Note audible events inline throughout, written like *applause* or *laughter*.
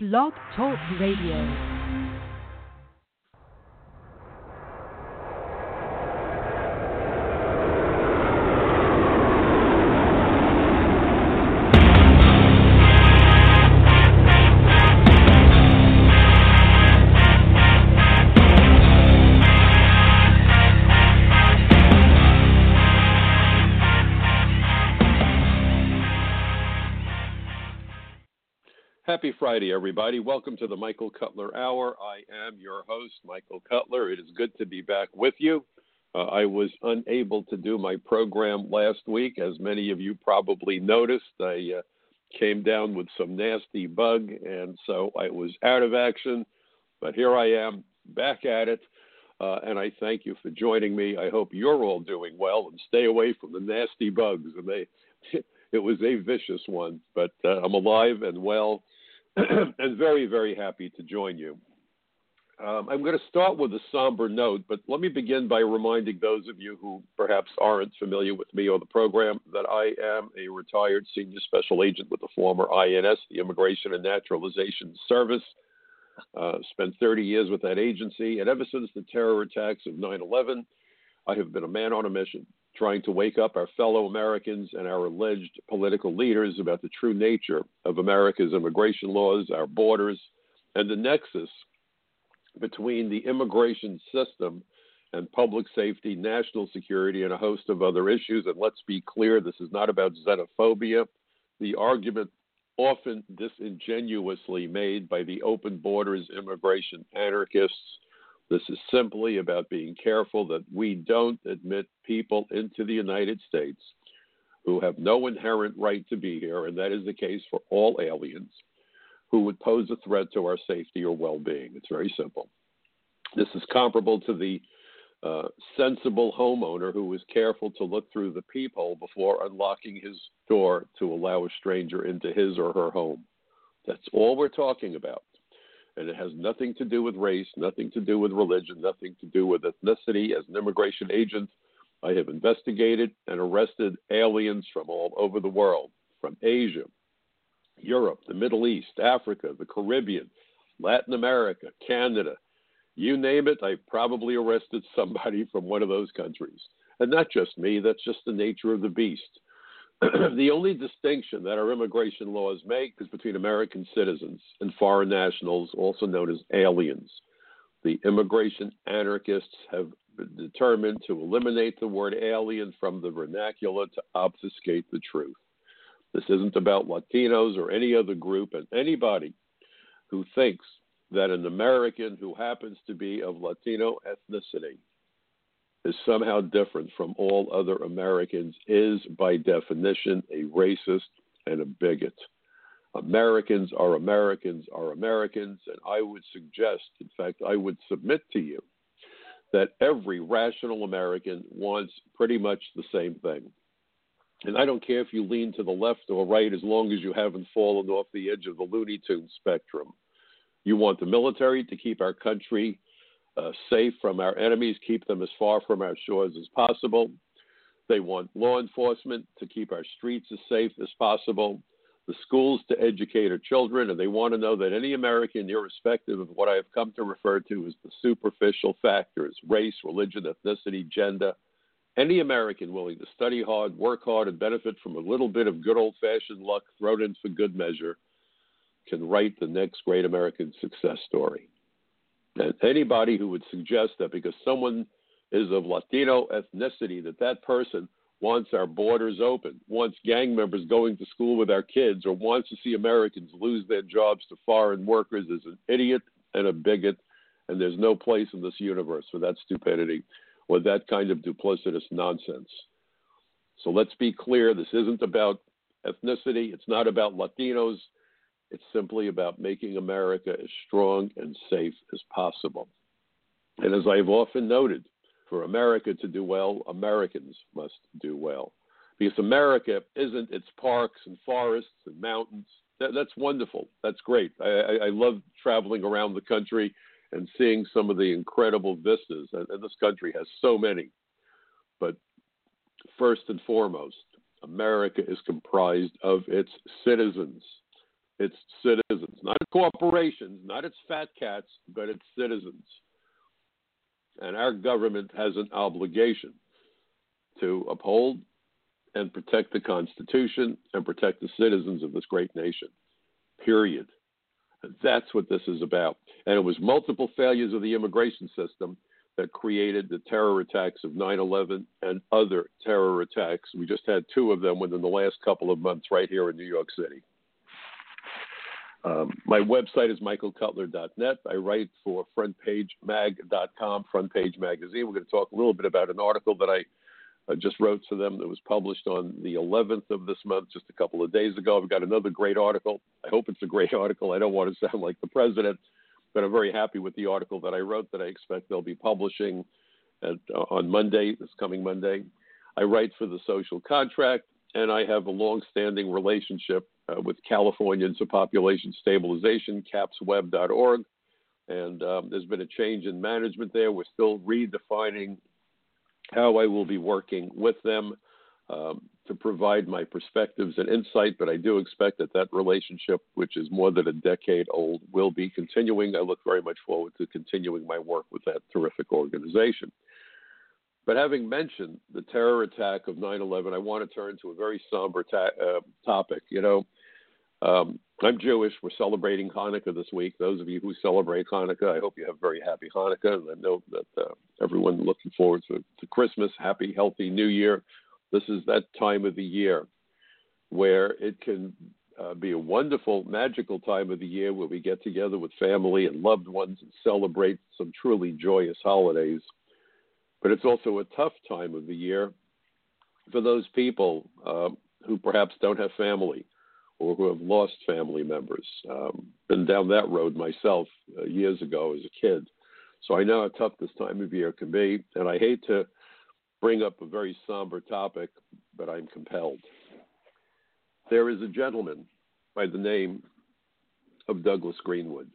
Blog Talk Radio. Friday, everybody. Welcome to the Michael Cutler Hour. I am your host, Michael Cutler. It is good to be back with you. Uh, I was unable to do my program last week. As many of you probably noticed, I uh, came down with some nasty bug, and so I was out of action. But here I am, back at it. Uh, and I thank you for joining me. I hope you're all doing well and stay away from the nasty bugs. And they, *laughs* it was a vicious one, but uh, I'm alive and well *clears throat* and very, very happy to join you. Um, I'm going to start with a somber note, but let me begin by reminding those of you who perhaps aren't familiar with me or the program that I am a retired senior special agent with the former INS, the Immigration and Naturalization Service. Uh, spent 30 years with that agency, and ever since the terror attacks of 9 11, I have been a man on a mission trying to wake up our fellow Americans and our alleged political leaders about the true nature of America's immigration laws, our borders, and the nexus between the immigration system and public safety, national security, and a host of other issues. And let's be clear this is not about xenophobia. The argument often disingenuously made by the open borders immigration anarchists this is simply about being careful that we don't admit people into the United States who have no inherent right to be here, and that is the case for all aliens who would pose a threat to our safety or well being. It's very simple. This is comparable to the uh, sensible homeowner who is careful to look through the peephole before unlocking his door to allow a stranger into his or her home. That's all we're talking about and it has nothing to do with race, nothing to do with religion, nothing to do with ethnicity. As an immigration agent, I have investigated and arrested aliens from all over the world, from Asia, Europe, the Middle East, Africa, the Caribbean, Latin America, Canada. You name it, I probably arrested somebody *laughs* from one of those countries. And not just me, that's just the nature of the beast. *clears throat* the only distinction that our immigration laws make is between American citizens and foreign nationals, also known as aliens. The immigration anarchists have determined to eliminate the word alien from the vernacular to obfuscate the truth. This isn't about Latinos or any other group, and anybody who thinks that an American who happens to be of Latino ethnicity is somehow different from all other Americans is, by definition, a racist and a bigot. Americans are Americans are Americans, and I would suggest, in fact, I would submit to you that every rational American wants pretty much the same thing. And I don't care if you lean to the left or right as long as you haven't fallen off the edge of the Looney Tune spectrum. You want the military to keep our country uh, safe from our enemies, keep them as far from our shores as possible. They want law enforcement to keep our streets as safe as possible, the schools to educate our children, and they want to know that any American, irrespective of what I have come to refer to as the superficial factors race, religion, ethnicity, gender any American willing to study hard, work hard, and benefit from a little bit of good old fashioned luck thrown in for good measure can write the next great American success story. And anybody who would suggest that because someone is of Latino ethnicity, that that person wants our borders open, wants gang members going to school with our kids, or wants to see Americans lose their jobs to foreign workers is an idiot and a bigot, and there's no place in this universe for that stupidity or that kind of duplicitous nonsense. So let's be clear this isn't about ethnicity, it's not about Latinos, it's simply about making America as strong and safe as possible. And as I've often noted, for America to do well, Americans must do well. Because America isn't its parks and forests and mountains. That, that's wonderful. That's great. I, I, I, love traveling around the country and seeing some of the incredible vistas. And, and this country has so many. But first and foremost, America is comprised of its citizens its citizens, not its corporations, not its fat cats, but its citizens. And our government has an obligation to uphold and protect the Constitution and protect the citizens of this great nation. Period. That's what this is about. And it was multiple failures of the immigration system that created the terror attacks of 9 11 and other terror attacks. We just had two of them within the last couple of months right here in New York City. Um, my website is michaelcutler.net. I write for frontpagemag.com, Front Page Magazine. We're going to talk a little bit about an article that I uh, just wrote to them that was published on the 11th of this month, just a couple of days ago. I've got another great article. I hope it's a great *laughs* article. I don't want to sound like the president, but I'm very happy with the article that I wrote that I expect they'll be publishing at, uh, on Monday, this coming Monday. I write for the social contract, and I have a long-standing relationship uh, with Californians for Population Stabilization, capsweb.org. And um, there's been a change in management there. We're still redefining how I will be working with them um, to provide my perspectives and insight. But I do expect that that relationship, which is more than a decade old, will be continuing. I look very much forward to continuing my work with that terrific organization. But having mentioned the terror attack of 9 11, I want to turn to a very somber ta- uh, topic. You know, um, I'm Jewish. We're celebrating Hanukkah this week. Those of you who celebrate Hanukkah, I hope you have a very happy Hanukkah. And I know that uh, everyone looking forward to, to Christmas. Happy, healthy New Year. This is that time of the year where it can uh, be a wonderful, magical time of the year where we get together with family and loved ones and celebrate some truly joyous holidays. But it's also a tough time of the year for those people uh, who perhaps don't have family or who have lost family members. Um, been down that road myself uh, years ago as a kid. So I know how tough this time of year can be, and I hate to bring up a very somber topic, but I'm compelled. There is a gentleman by the name of Douglas Greenwood.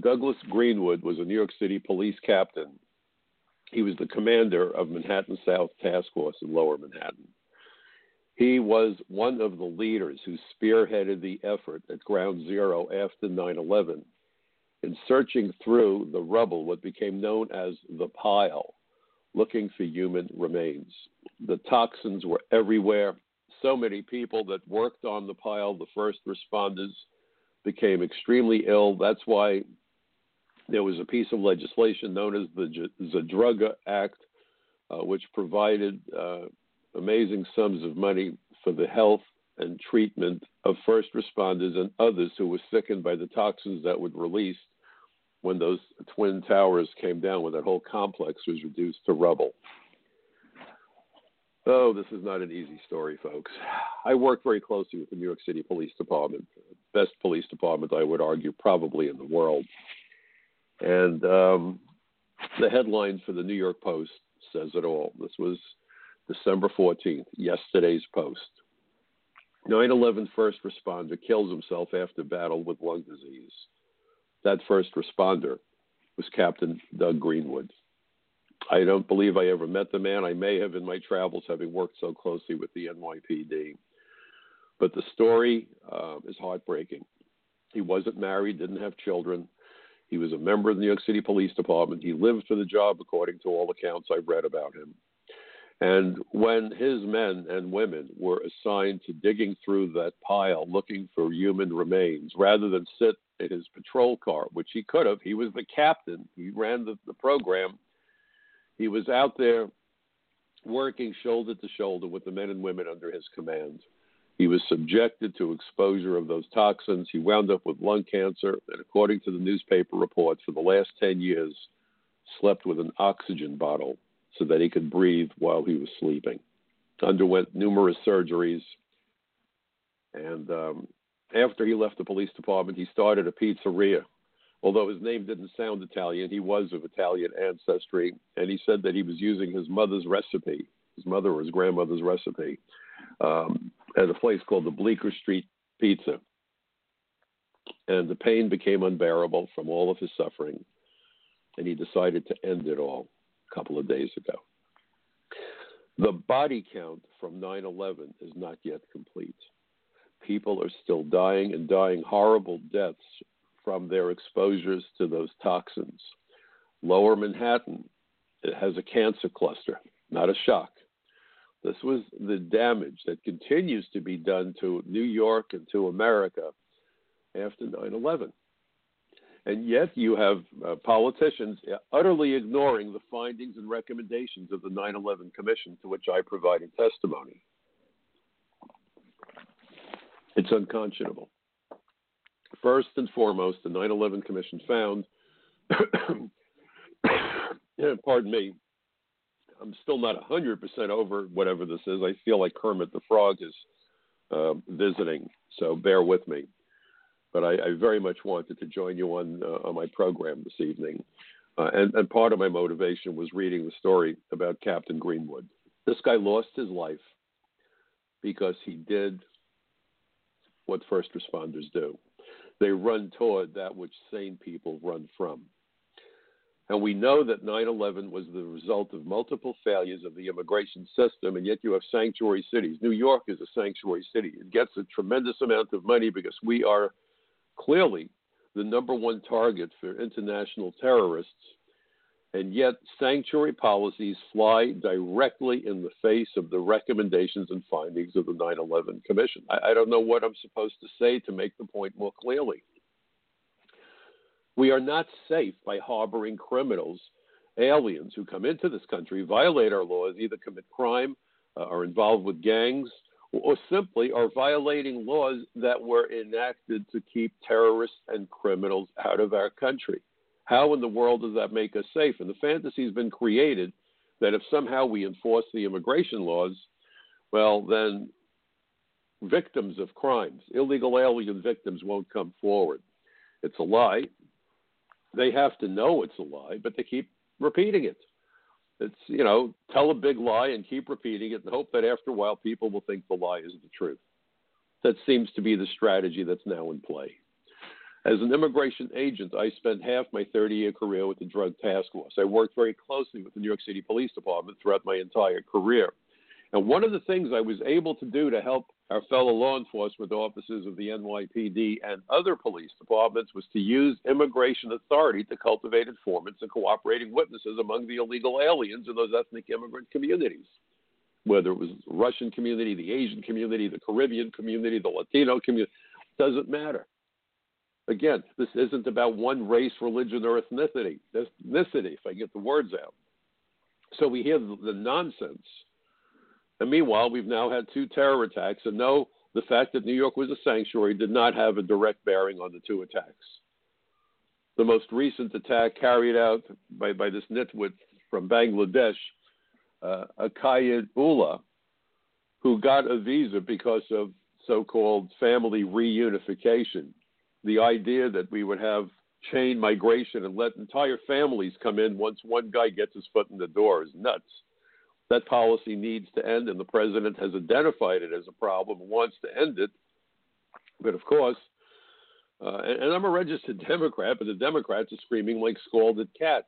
Douglas Greenwood was a New York City police captain. He was the commander of Manhattan South Task Force in Lower Manhattan. He was one of the leaders who spearheaded the effort at Ground Zero after 9 11 in searching through the rubble, what became known as the pile, looking for human remains. The toxins were everywhere. So many people that worked on the pile, the first responders, became extremely ill. That's why there was a piece of legislation known as the Zadroga Act, uh, which provided uh, amazing sums of money for the health and treatment of first responders and others who were sickened by the toxins that would release when those twin towers came down, when that whole complex was reduced to rubble. Oh, this is not an easy story, folks. I work very closely with the New York City Police Department, best police department, I would argue, probably in the world. And um, the headline for the New York Post says it all. This was December 14th, yesterday's post. 9 11 first responder kills himself after battle with lung disease. That first responder was Captain Doug Greenwood. I don't believe I ever met the man. I may have in my travels, having worked so closely with the NYPD. But the story uh, is heartbreaking. He wasn't married, didn't have children. He was a member of the New York City Police Department. He lived for the job, according to all accounts I've read about him. And when his men and women were assigned to digging through that pile looking for human remains, rather than sit in his patrol car, which he could have, he was the captain, he ran the, the program. He was out there working shoulder to shoulder with the men and women under his command. He was subjected to exposure of those toxins. He wound up with lung cancer, and according to the newspaper reports, for the last 10 years, slept with an oxygen bottle so that he could breathe while he was sleeping. Underwent numerous surgeries, and um, after he left the police department, he started a pizzeria. Although his name didn't sound Italian, he was of Italian ancestry, and he said that he was using his mother's recipe, his mother or his grandmother's recipe, um, at a place called the Bleecker Street Pizza. And the pain became unbearable from all of his suffering, and he decided to end it all a couple of days ago. The body count from 9 11 is not yet complete. people are still dying and dying horrible deaths from their exposures to those toxins. Lower Manhattan has a cancer cluster, not a shock. This was the damage that continues to be done to New York and to America after 9 11. And yet you have uh, politicians utterly ignoring the findings and recommendations of the 9 11 Commission to which I provided testimony. It's unconscionable. First and foremost, the 9 11 Commission found, *coughs* *coughs* pardon me, I'm still not 100% over whatever this is. I feel like Kermit the Frog is uh, visiting, so bear with me. But I, I, very much wanted to join you on, uh, on my program this evening. Uh, and, and part of my motivation was reading the story about Captain Greenwood. This guy lost his life because he did what first responders do they run toward that which sane people run from. And we know that 9 11 was the result of multiple failures of the immigration system, and yet you have sanctuary cities. New York is a sanctuary city. It gets a tremendous amount of money because we are clearly the number one target for international terrorists, and yet sanctuary policies fly directly in the face of the recommendations and findings of the 9 11 Commission. I, I don't know what I'm supposed to say to make the point more clearly. We are not safe by harboring criminals, aliens who come into this country, violate our laws, either commit crime, uh, are involved with gangs, or simply are violating laws that were enacted to keep terrorists and criminals out of our country. How in the world does that make us safe? And the fantasy has been created that if somehow we enforce the immigration laws, well, then victims of crimes, illegal alien victims, won't come forward. It's a lie. They have to know it's a lie, but they keep repeating it. It's, you know, tell a big lie and keep repeating it and hope that after a while people will think the lie is the truth. That seems to be the strategy that's now in play. As an immigration agent, I spent half my 30 year career with the Drug Task Force. I worked very closely with the New York City Police Department throughout my entire career. And one of the things I was able to do to help our fellow law enforcement officers of the NYPD and other police departments was to use immigration authority to cultivate informants and cooperating witnesses among the illegal aliens in those ethnic immigrant communities. Whether it was the Russian community, the Asian community, the Caribbean community, the Latino community, doesn't matter. Again, this isn't about one race, religion, or ethnicity. Ethnicity, if I get the words out. So we hear the, nonsense and meanwhile, we've now had two terror attacks, and no, the fact that New York was a sanctuary did not have a direct bearing on the two attacks. The most recent attack carried out by, by this nitwit from Bangladesh, uh, Ullah, who got a visa because of so called family reunification. The idea that we would have chain migration and let entire families come in once one guy gets his foot in the door is nuts. That policy needs to end, and the president has identified it as a problem, and wants to end it. But of course, uh, and, and I'm a registered *laughs* Democrat, but the Democrats are screaming like scalded cats.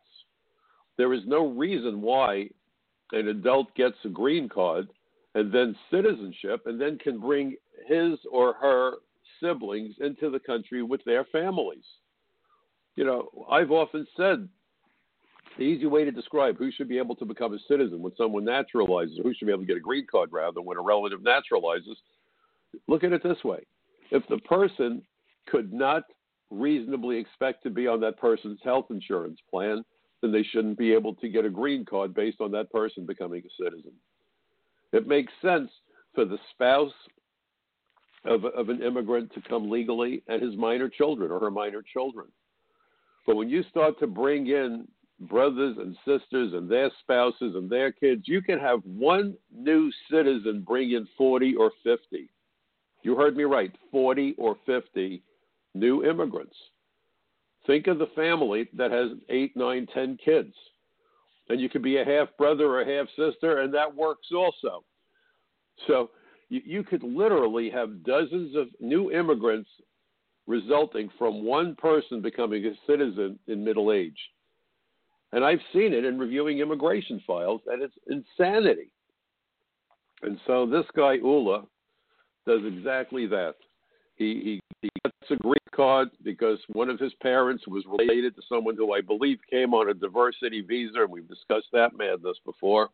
There is no reason why an adult gets a green card and then citizenship and then can bring his or her siblings into the country with their families. You know, I've often said the easy way to describe who should be able to become a citizen when someone naturalizes, who should be able to get a green card rather when a relative naturalizes. Look at it this way: if the person could not reasonably expect to be on that person's health insurance plan, then they shouldn't be able to get a green card based on that person becoming a citizen. It makes sense for the spouse of, of an immigrant to come legally and his minor children or her minor children. But when you start to bring in brothers and sisters and their spouses and their kids. You can have one new citizen bring in 40 or 50. You heard me right 40 or 50 new immigrants. Think of the family that has eight, nine, ten kids. And you could be a half brother or a half sister, and that works also. So you, you could literally have dozens of new immigrants resulting from one person becoming a citizen in middle age. And I've seen it in reviewing immigration files, and it's insanity. And so this guy, Ullah, does exactly that. He, he, he gets a green card because one of his parents was related to someone who I believe came on a diversity visa, and we've discussed that madness before.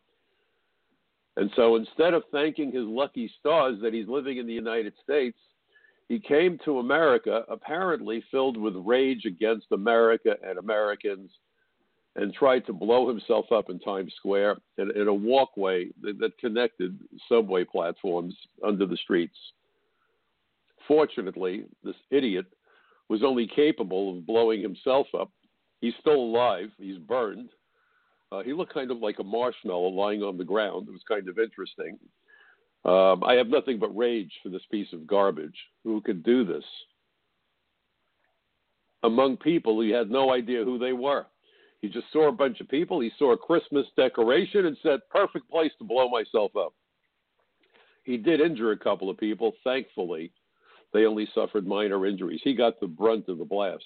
And so instead of thanking his lucky stars that he's living in the United States, he came to America apparently filled with rage against America and Americans and tried to blow himself up in Times Square in, in a walkway that, that connected subway platforms under the streets. Fortunately, this idiot was only capable of blowing himself up. He's still alive, he's burned, uh, he looked kind of like a marshmallow lying on the ground. It was kind of interesting. Um, I have nothing but rage for this piece of garbage. Who could do this? Among people, he had no idea who they were. He just saw a bunch of people. He saw a Christmas decoration and said, perfect place to blow myself up. He did injure a couple of people. Thankfully, they only suffered minor injuries. He got the brunt of the blast.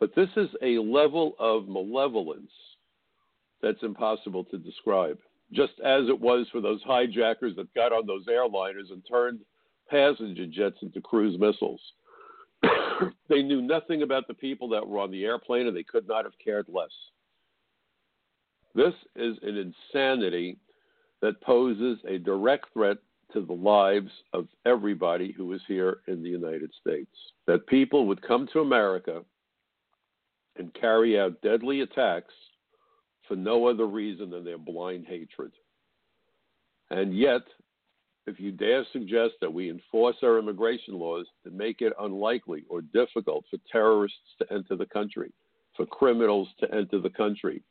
But this is a level of malevolence that's impossible to describe. Just as it was for those hijackers that got on those airliners and turned passenger jets into cruise missiles. *laughs* they knew nothing about the people that were on the airplane and they could not have cared less. This is an insanity that poses a direct threat to the lives of everybody who is here in the United States. That people would come to America and carry out deadly attacks for no other reason than their blind hatred. And yet, if you dare suggest that we enforce our immigration laws to make it unlikely or difficult for terrorists to enter the country, for criminals to enter the country,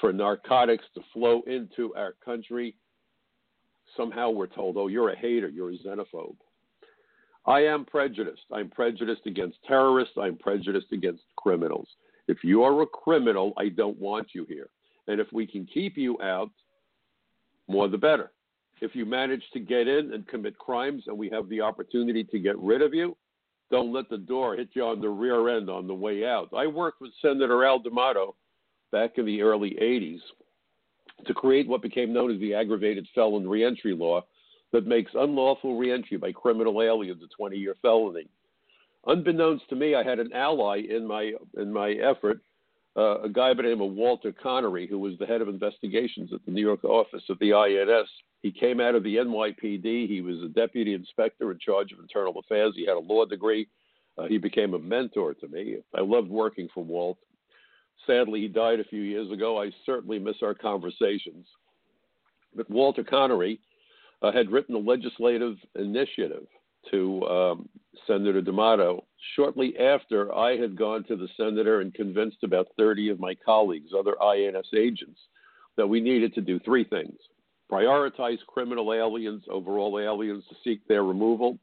for narcotics to flow into our country, somehow we're told, oh, you're a hater, you're a xenophobe. I am prejudiced. I'm prejudiced against terrorists. I'm prejudiced against criminals. If you are a criminal, I don't want you here. And if we can keep you out, more the better. If you manage to get in and commit crimes and we have the opportunity to get rid of you, don't let the door hit you on the rear end on the way out. I worked with Senator Al D'Amato back in the early 80s to create what became known as the aggravated felon reentry law that makes unlawful reentry by criminal aliens a 20 year felony. Unbeknownst to me, I had an ally in my in my effort uh, a guy by the name of Walter Connery, who was the head of investigations at the New York office of the INS. He came out of the NYPD. He was a deputy inspector in charge of internal affairs. He had a law degree. Uh, he became a mentor to me. I loved working for Walt. Sadly, he died a few years ago. I certainly miss our conversations. But Walter Connery uh, had written a legislative initiative to um, Senator D'Amato. Shortly after I had gone to the senator and convinced about 30 of my colleagues, other INS agents, that we needed to do three things. Prioritize criminal aliens, overall aliens, to seek their removal,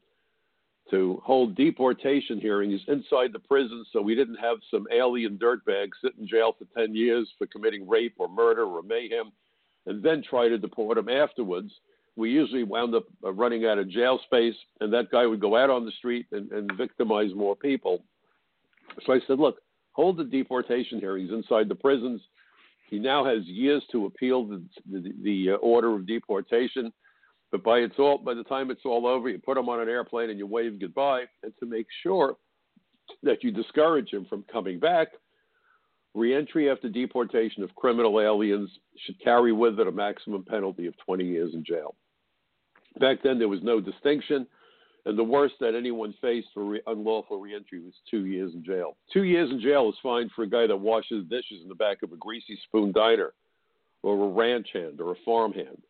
to hold deportation hearings inside the prison so we didn't have some alien dirtbag sit in jail for 10 years for committing rape or murder or mayhem, and then try to deport them afterwards we usually wound up uh, running out of jail space, and that guy would go out on the street and, and victimize more people. So I said, look, hold the deportation hearings inside the prisons. He now has years to appeal the, the, the uh, order of deportation, but by it's all by the time it's all over, you put him on an airplane and you wave goodbye. And to make sure that you discourage him from coming back, reentry after deportation of criminal aliens should carry with it a maximum penalty of 20 years in jail. Back then, there was no distinction, and the worst that anyone faced for re- unlawful reentry was two years in jail. Two years in jail is fine for a guy that washes dishes in the back of a greasy spoon diner, or a ranch hand, or a farm hand.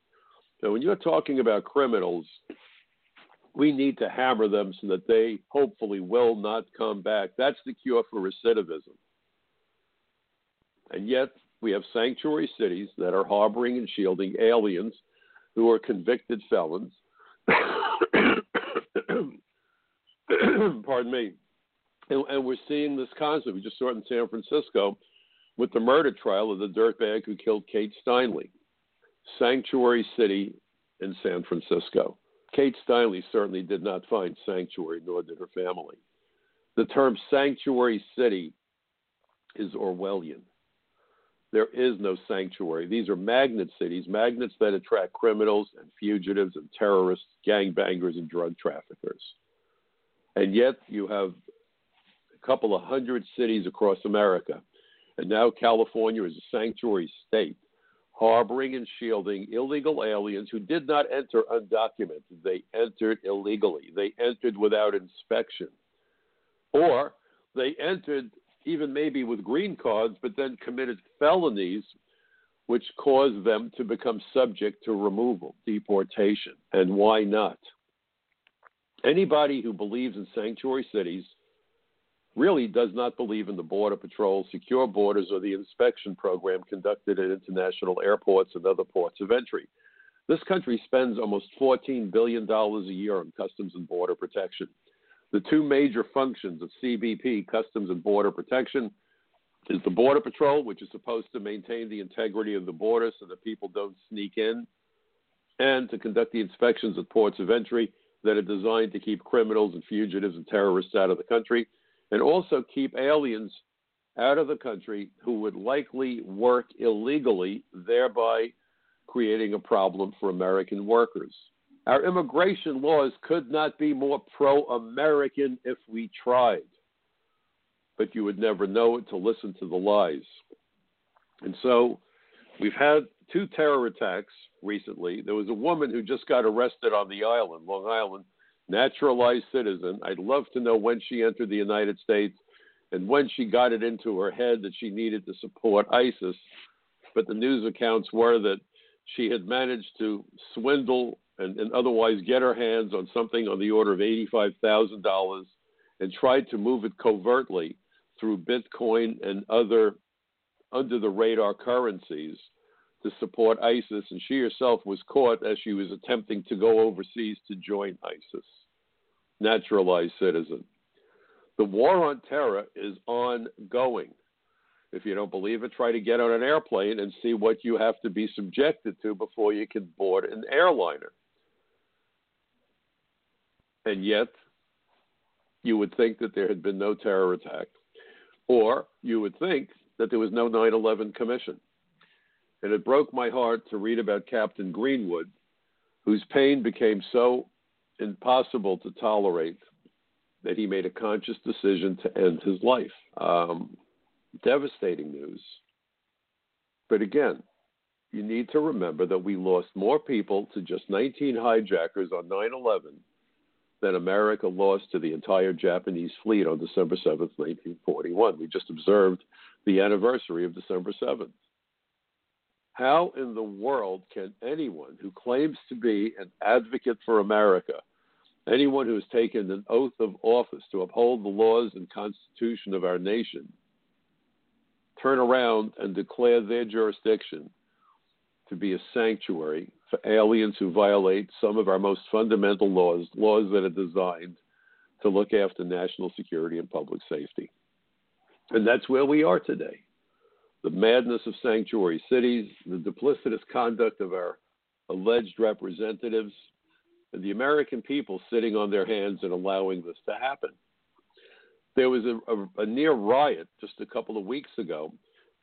So when you're talking about criminals, we need to hammer them so that they hopefully will not come back. That's the cure for recidivism. And yet, we have sanctuary cities that are harboring and shielding aliens who are convicted felons. *coughs* Pardon me. And, and, we're seeing this concept. We just saw it in San Francisco with the murder trial of the dirtbag who killed Kate Steinle. Sanctuary City in San Francisco. Kate Steinle certainly did not find sanctuary, nor did her family. The term sanctuary city is Orwellian. There is no sanctuary. These are magnet cities, magnets that attract criminals and fugitives and terrorists, gangbangers, and drug traffickers. And yet you have a couple of hundred cities across America. And now California is a sanctuary state, harboring and shielding illegal aliens who did not enter undocumented. They entered illegally, they entered without inspection. Or they entered even maybe with green cards, but then committed felonies which caused them to become subject to removal, deportation. And why not? Anybody who believes in sanctuary cities really does not believe in the Border Patrol, secure borders, or the inspection program conducted at international airports and other ports of entry. This country spends almost $14 billion a year on customs and border protection. The two major functions of CBP, Customs and Border Protection, is the Border Patrol, which is supposed to maintain the integrity of the border so that people don't sneak in, and to conduct the inspections at ports of entry that are designed to keep criminals and fugitives and terrorists out of the country, and also keep aliens out of the country who would likely work illegally, thereby creating a problem for American workers. Our immigration laws could not be more pro American if we tried. But you would never know it to listen to the lies. And so we've had two terror attacks recently. There was a woman who just got arrested on the island, Long Island, naturalized citizen. I'd love to know when she entered the United States and when she got it into her head that she needed to support ISIS. But the news accounts were that she had managed to swindle and, and otherwise get her hands on something on the order of $85,000 and tried to move it covertly through Bitcoin and other under the radar currencies to support ISIS. And she herself was caught as she was attempting to go overseas to join ISIS. Naturalized citizen. The war on terror is ongoing. If you don't believe it, try to get on an airplane and see what you have to be subjected to before you can board an airliner. And yet, you would think that there had been no terror attack, or you would think that there was no 9 11 commission. And it broke my heart to read about Captain Greenwood, whose pain became so impossible to tolerate that he made a conscious decision to end his life. Um, devastating news. But again, you need to remember that we lost more people to just 19 hijackers on 9 11 that America lost to the entire Japanese fleet on December 7th, 1941. We just observed the anniversary of December 7th. How in the world can anyone who claims to be an advocate for America, anyone who has taken an oath of office to uphold the laws and constitution of our nation, turn around and declare their jurisdiction to be a sanctuary aliens who violate some of our most fundamental laws, laws that are designed to look after national security and public safety. And that's where we are today. The madness of sanctuary cities, the duplicitous conduct of our alleged representatives, and the American people sitting on their hands and allowing this to happen. There was a, a, a near riot just a couple of weeks ago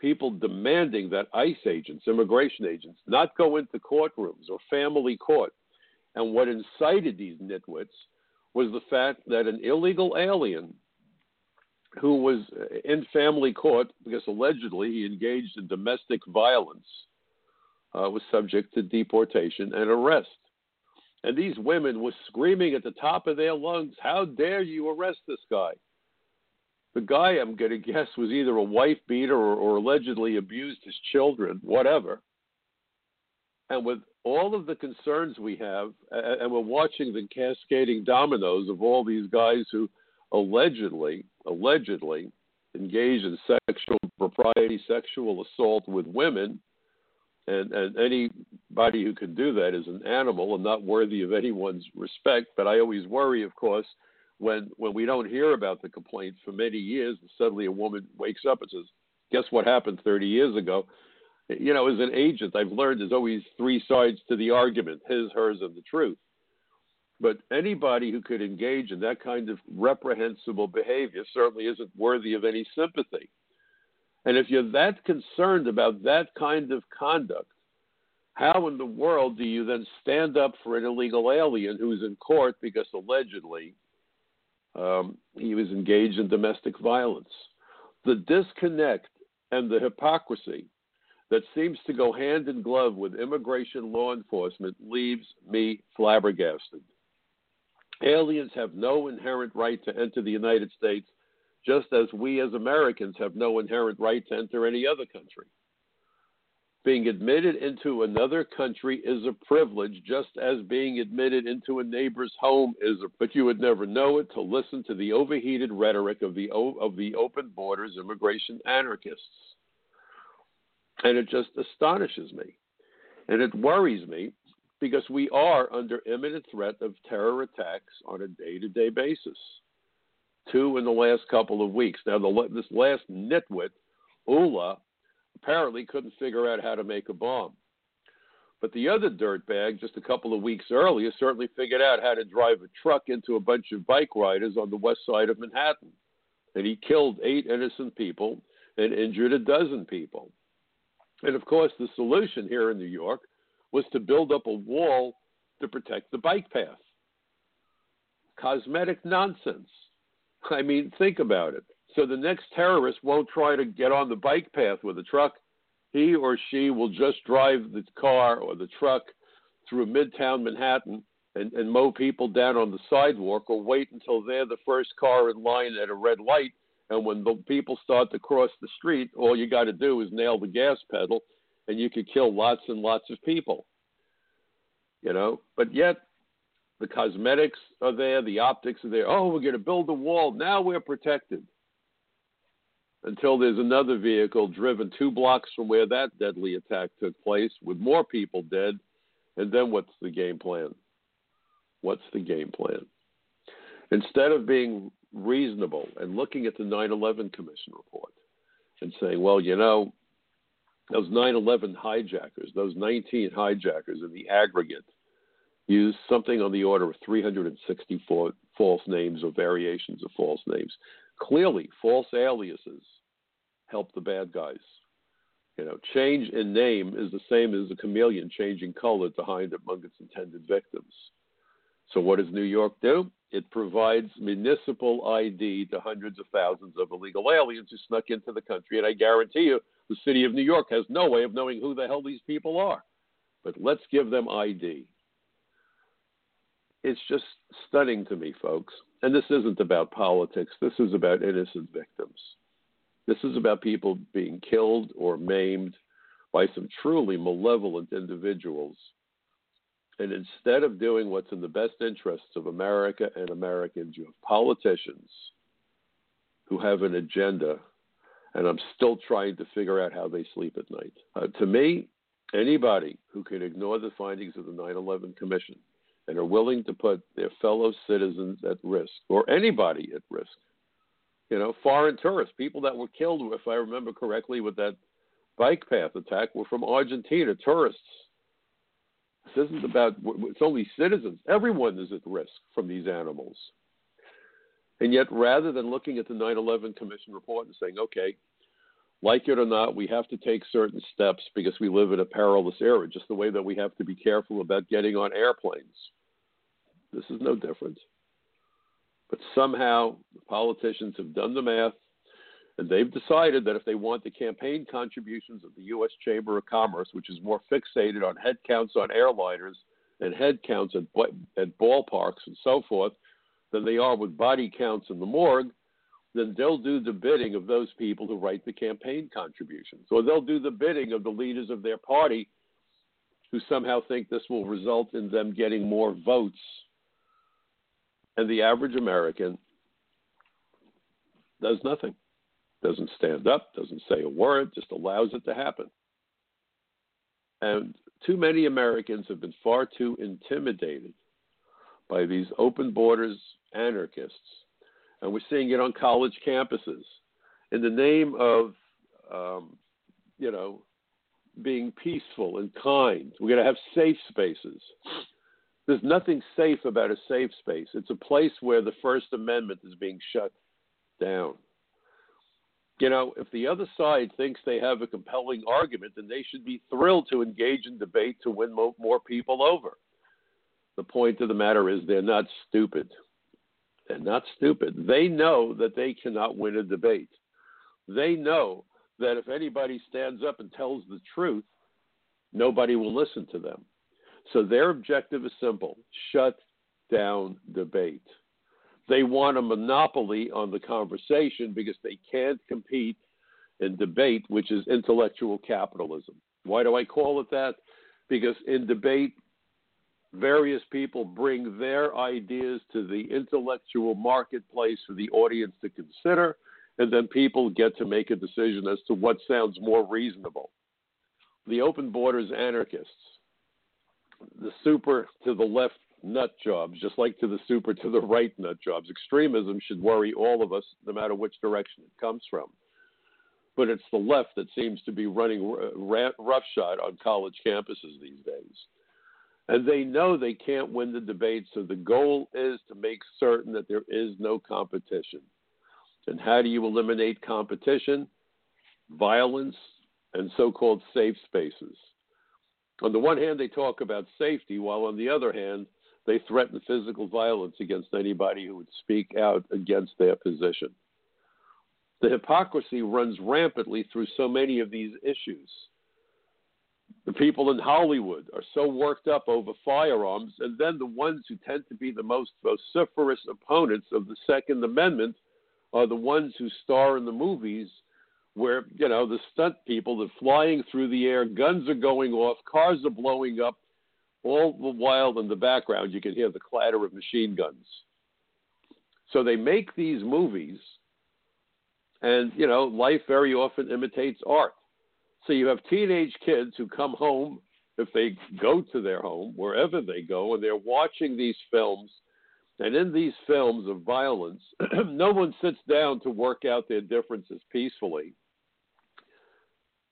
people demanding that ICE agents, immigration agents, not go into courtrooms or family court. And what incited these nitwits was the fact that an illegal alien who was in family court because allegedly he engaged in domestic violence uh, was subject to deportation and arrest. And these women were screaming at the top of their lungs, How dare you arrest this guy? The guy I'm going to guess was either a wife beater or, or allegedly abused his children, whatever. And with all of the concerns we have, and we're watching the cascading dominoes of all these guys who allegedly, allegedly engage in sexual propriety, sexual assault with women, and, and anybody who can do that is an animal and not worthy of anyone's respect. But I always worry, of course, when when we don't hear about the complaints for many years, and suddenly a woman wakes up and says, "Guess what happened 30 years ago?" You know, as an agent, I've learned there's always three sides to the argument: his, hers, and the truth. But anybody who could engage in that kind of reprehensible behavior certainly isn't worthy of any sympathy. And if you're that concerned about that kind of conduct, how in the world do you then stand up for an illegal alien who's in court because allegedly um, he was engaged in domestic violence? The disconnect and the hypocrisy that seems to go hand in glove with immigration law enforcement leaves me flabbergasted. Aliens have no inherent right to enter the United States, just as we as Americans have no inherent right to enter any other country. Being admitted into another country is a privilege, just as being admitted into a neighbor's home is. A, but you would never know it to listen to the overheated rhetoric of the of the open borders immigration anarchists, and it just astonishes me, and it worries me because we are under imminent threat of terror attacks on a day-to-day basis. Two in the last couple of weeks. Now, the, this last nitwit, Ullah, apparently couldn't figure out how to make a bomb. But the other dirtbag, just a couple of weeks earlier, certainly figured out how to drive a truck into a bunch of bike riders on the west side of Manhattan. And he killed eight innocent people and injured a dozen people. And of course, the solution here in New York was to build up a wall to protect the bike path. Cosmetic nonsense. I mean, think about it. So the next terrorist won't try to get on the bike path with a truck. He or she will just drive the car or the truck through midtown Manhattan and, and mow people down on the sidewalk or wait until they're the first car in line at a red light. And when the people start to cross the street, all you got to do is nail the gas pedal and you could kill lots and lots of people. You know, but yet the cosmetics are there, the optics are there. Oh, we're going to build a wall. Now we're protected until there's another vehicle driven two blocks from where that deadly attack took place with more people dead. And then what's the game plan? What's the game plan? Instead of being reasonable and looking at the 9 11 Commission report and saying, well, you know, those 9 11 hijackers, those 19 hijackers in the aggregate, used something on the order of 364 false names or variations of false names. Clearly, false aliases help the bad guys. You know, change in name is the same as a chameleon changing color to hide among its intended victims. So, what does New York do? It provides municipal ID to hundreds of thousands of illegal aliens who snuck into the country. And I guarantee you, the city of New York has no way of knowing who the hell these people are. But let's give them ID. It's just stunning to me, folks. And this isn't about politics, this is about innocent victims. This is about people being killed or maimed by some truly malevolent individuals. And instead of doing what's in the best interests of America and Americans, you have politicians who have an agenda. And I'm still trying to figure out how they sleep at night. Uh, to me, anybody who can ignore the findings of the 9 11 Commission and are willing to put their fellow citizens at risk, or anybody at risk, you know, foreign tourists, people that were killed, if I remember correctly, with that bike path attack were from Argentina, tourists. This isn't about, it's only citizens. Everyone is at risk from these animals. And yet, rather than looking at the 9 11 Commission report and saying, okay, like it or not, we have to take certain steps because we live in a perilous era, just the way that we have to be careful about getting on airplanes. This is no different. But somehow politicians have done the math and they've decided that if they want the campaign contributions of the U.S. Chamber of Commerce, which is more fixated on head counts on airliners and head counts at, at ballparks and so forth, than they are with body counts in the morgue, then they'll do the bidding of those people who write the campaign contributions, or they'll do the bidding of the leaders of their party who somehow think this will result in them getting more votes and the average American does nothing, doesn't stand up, doesn't say a word, just allows it to happen. And too many Americans have been far too intimidated by these open borders anarchists. And we're seeing it on college campuses. In the name of, um, you know, being peaceful and kind, we're going to have safe spaces. There's nothing safe about a safe space. It's a place where the First Amendment is being shut down. You know, if the other side thinks they have a compelling argument, then they should be thrilled to engage in debate to win mo- more people over. The point of the matter is they're not stupid. They're not stupid. They know that they cannot win a debate. They know that if anybody stands up and tells the truth, nobody will listen to them. So their objective is simple shut down debate. They want a monopoly on the conversation because they can't compete in debate, which is intellectual capitalism. Why do I call it that? Because in debate, various people bring their ideas to the intellectual marketplace for the audience to consider, and then people get to make a decision as to what sounds more reasonable. The open borders anarchists, the super to the left nut jobs, just like to the super to the right nut jobs. Extremism should worry all of us, no matter which direction it comes from. But it's the left that seems to be running roughshod on college campuses these days. And they know they can't win the debate, so the goal is to make certain that there is no competition. And how do you eliminate competition? Violence and so called safe spaces. On the one hand, they talk about safety, while on the other hand, they threaten physical violence against anybody who would speak out against their position. The hypocrisy runs rampantly through so many of these issues. The people in Hollywood are so worked up over firearms, and then the ones who tend to be the most vociferous opponents of the Second Amendment are the ones who star in the movies where, you know, the stunt people, are flying through the air, guns are going off, cars are blowing up, all the while in the background you can hear the clatter of machine guns. So they make these movies, and, you know, life very often imitates art. So you have teenage kids who come home, if they go to their home, wherever they go, and they're watching these films and in these films of violence, *clears throat* no one sits down to work out their differences peacefully.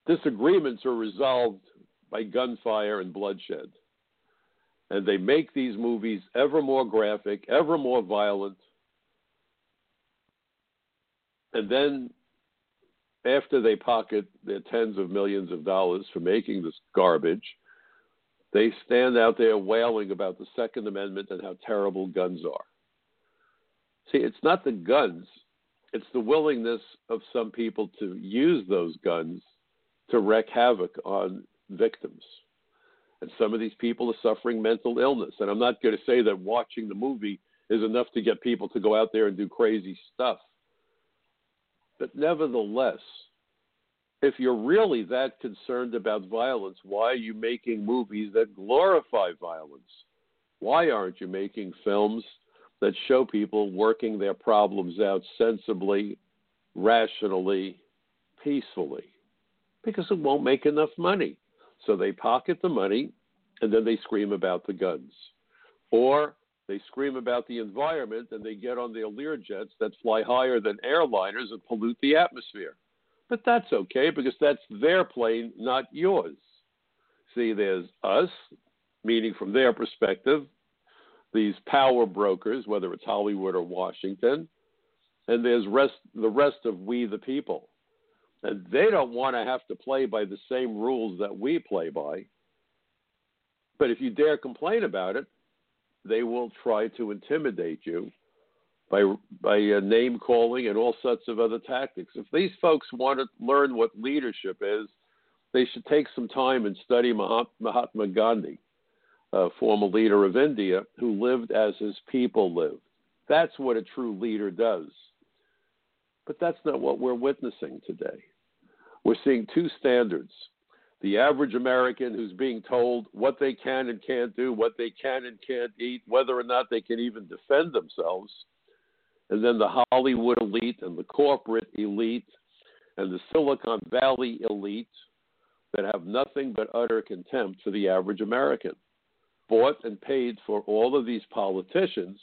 Disagreements are resolved by gunfire and bloodshed. And they make these movies ever more graphic, ever more violent. And then, after they pocket their tens of millions of dollars for making this garbage, they stand out there wailing about the Second Amendment and how terrible guns are. See, it's not the guns, it's the willingness of some people to use those guns to wreak havoc on victims. And some of these people are suffering mental illness. And I'm not going to say that watching the movie is enough to get people to go out there and do crazy stuff. But nevertheless, if you're really that concerned about violence, why are you making movies that glorify violence? Why aren't you making films that show people working their problems out sensibly, rationally, peacefully? Because it won't make enough money. So they pocket the money and then they scream about the guns. Or they scream about the environment and they get on their Learjets that fly higher than airliners and pollute the atmosphere. But that's okay because that's their plane, not yours. See, there's us, meaning from their perspective, these power brokers, whether it's Hollywood or Washington, and there's rest, the rest of we the people. And they don't want to have to play by the same rules that we play by. But if you dare complain about it, they will try to intimidate you by by uh, name calling and all sorts of other tactics. If these folks want to learn what leadership is, they should take some time and study Mahatma Gandhi, a former leader of India who lived as his people lived. That's what a true leader does. But that's not what we're witnessing today. We're seeing two standards. The average American who's being told what they can and can't do, what they can and can't eat, whether or not they can even defend themselves and then the Hollywood elite and the corporate elite and the Silicon Valley elite that have nothing but utter contempt for the average American. Bought and paid for all of these politicians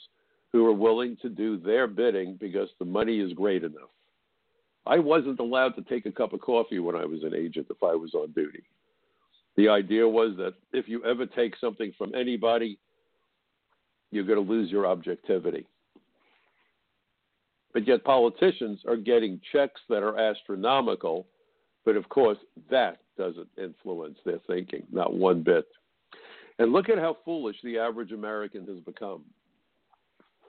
who are willing to do their bidding because the money is great enough. I wasn't allowed to take a cup of coffee when I was an agent if I was on duty. The idea was that if you ever take something from anybody, you're going to lose your objectivity. But yet politicians are getting checks that are astronomical. But of course, that doesn't influence their thinking, not one bit. And look at how foolish the average American has become.